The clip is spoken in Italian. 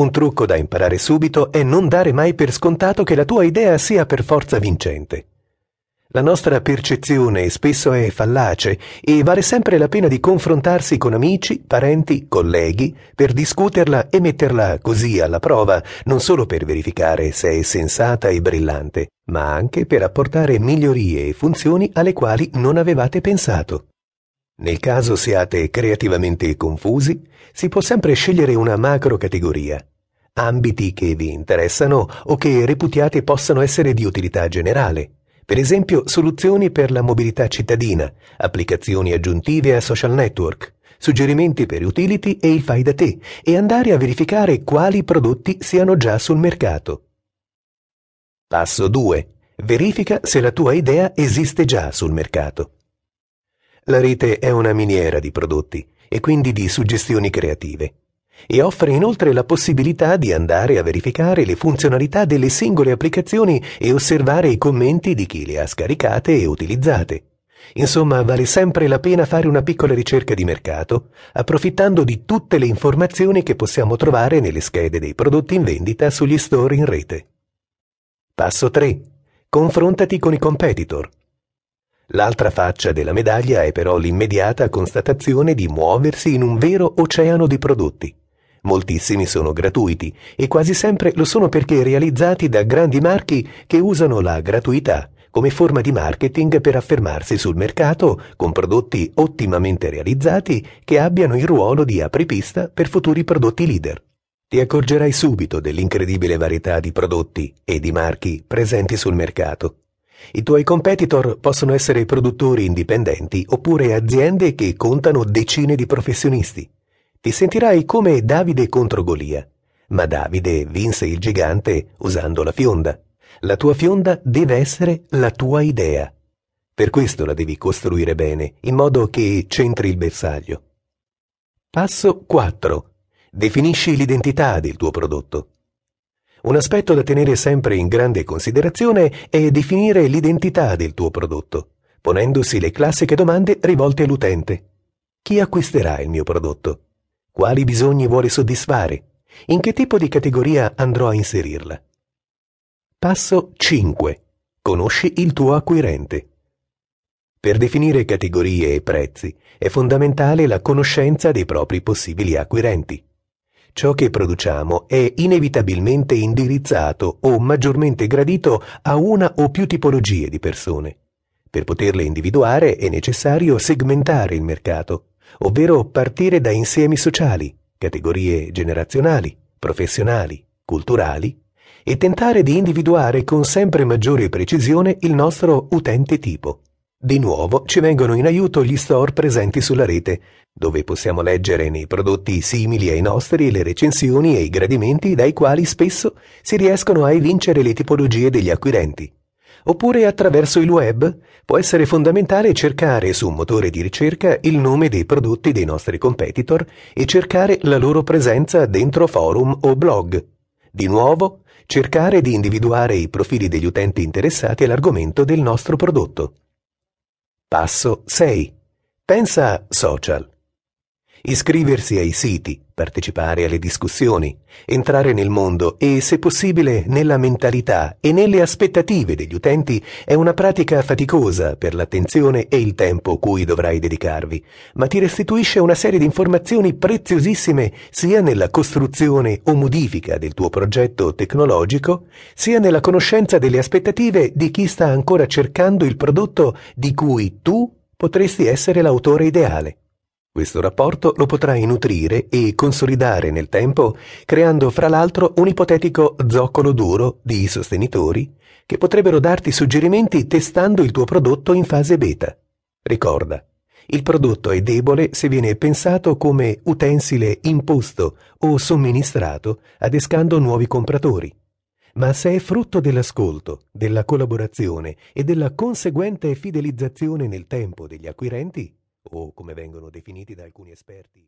Un trucco da imparare subito è non dare mai per scontato che la tua idea sia per forza vincente. La nostra percezione spesso è fallace e vale sempre la pena di confrontarsi con amici, parenti, colleghi per discuterla e metterla così alla prova, non solo per verificare se è sensata e brillante, ma anche per apportare migliorie e funzioni alle quali non avevate pensato. Nel caso siate creativamente confusi, si può sempre scegliere una macro categoria, ambiti che vi interessano o che reputiate possano essere di utilità generale per esempio, soluzioni per la mobilità cittadina, applicazioni aggiuntive a social network, suggerimenti per utility e il fai da te e andare a verificare quali prodotti siano già sul mercato. Passo 2. Verifica se la tua idea esiste già sul mercato. La rete è una miniera di prodotti e quindi di suggestioni creative e offre inoltre la possibilità di andare a verificare le funzionalità delle singole applicazioni e osservare i commenti di chi le ha scaricate e utilizzate. Insomma, vale sempre la pena fare una piccola ricerca di mercato, approfittando di tutte le informazioni che possiamo trovare nelle schede dei prodotti in vendita sugli store in rete. Passo 3. Confrontati con i competitor. L'altra faccia della medaglia è però l'immediata constatazione di muoversi in un vero oceano di prodotti. Moltissimi sono gratuiti e quasi sempre lo sono perché realizzati da grandi marchi che usano la gratuità come forma di marketing per affermarsi sul mercato con prodotti ottimamente realizzati che abbiano il ruolo di apripista per futuri prodotti leader. Ti accorgerai subito dell'incredibile varietà di prodotti e di marchi presenti sul mercato. I tuoi competitor possono essere produttori indipendenti oppure aziende che contano decine di professionisti. Ti sentirai come Davide contro Golia. Ma Davide vinse il gigante usando la fionda. La tua fionda deve essere la tua idea. Per questo la devi costruire bene, in modo che centri il bersaglio. Passo 4. Definisci l'identità del tuo prodotto. Un aspetto da tenere sempre in grande considerazione è definire l'identità del tuo prodotto, ponendosi le classiche domande rivolte all'utente. Chi acquisterà il mio prodotto? Quali bisogni vuole soddisfare? In che tipo di categoria andrò a inserirla? Passo 5. Conosci il tuo acquirente. Per definire categorie e prezzi è fondamentale la conoscenza dei propri possibili acquirenti. Ciò che produciamo è inevitabilmente indirizzato o maggiormente gradito a una o più tipologie di persone. Per poterle individuare è necessario segmentare il mercato ovvero partire da insiemi sociali, categorie generazionali, professionali, culturali, e tentare di individuare con sempre maggiore precisione il nostro utente tipo. Di nuovo ci vengono in aiuto gli store presenti sulla rete, dove possiamo leggere nei prodotti simili ai nostri le recensioni e i gradimenti dai quali spesso si riescono a evincere le tipologie degli acquirenti oppure attraverso il web, può essere fondamentale cercare su un motore di ricerca il nome dei prodotti dei nostri competitor e cercare la loro presenza dentro forum o blog. Di nuovo, cercare di individuare i profili degli utenti interessati all'argomento del nostro prodotto. Passo 6. Pensa social. Iscriversi ai siti, partecipare alle discussioni, entrare nel mondo e, se possibile, nella mentalità e nelle aspettative degli utenti è una pratica faticosa per l'attenzione e il tempo cui dovrai dedicarvi, ma ti restituisce una serie di informazioni preziosissime sia nella costruzione o modifica del tuo progetto tecnologico, sia nella conoscenza delle aspettative di chi sta ancora cercando il prodotto di cui tu potresti essere l'autore ideale. Questo rapporto lo potrai nutrire e consolidare nel tempo, creando fra l'altro un ipotetico zoccolo duro di sostenitori che potrebbero darti suggerimenti testando il tuo prodotto in fase beta. Ricorda, il prodotto è debole se viene pensato come utensile imposto o somministrato adescando nuovi compratori. Ma se è frutto dell'ascolto, della collaborazione e della conseguente fidelizzazione nel tempo degli acquirenti, o come vengono definiti da alcuni esperti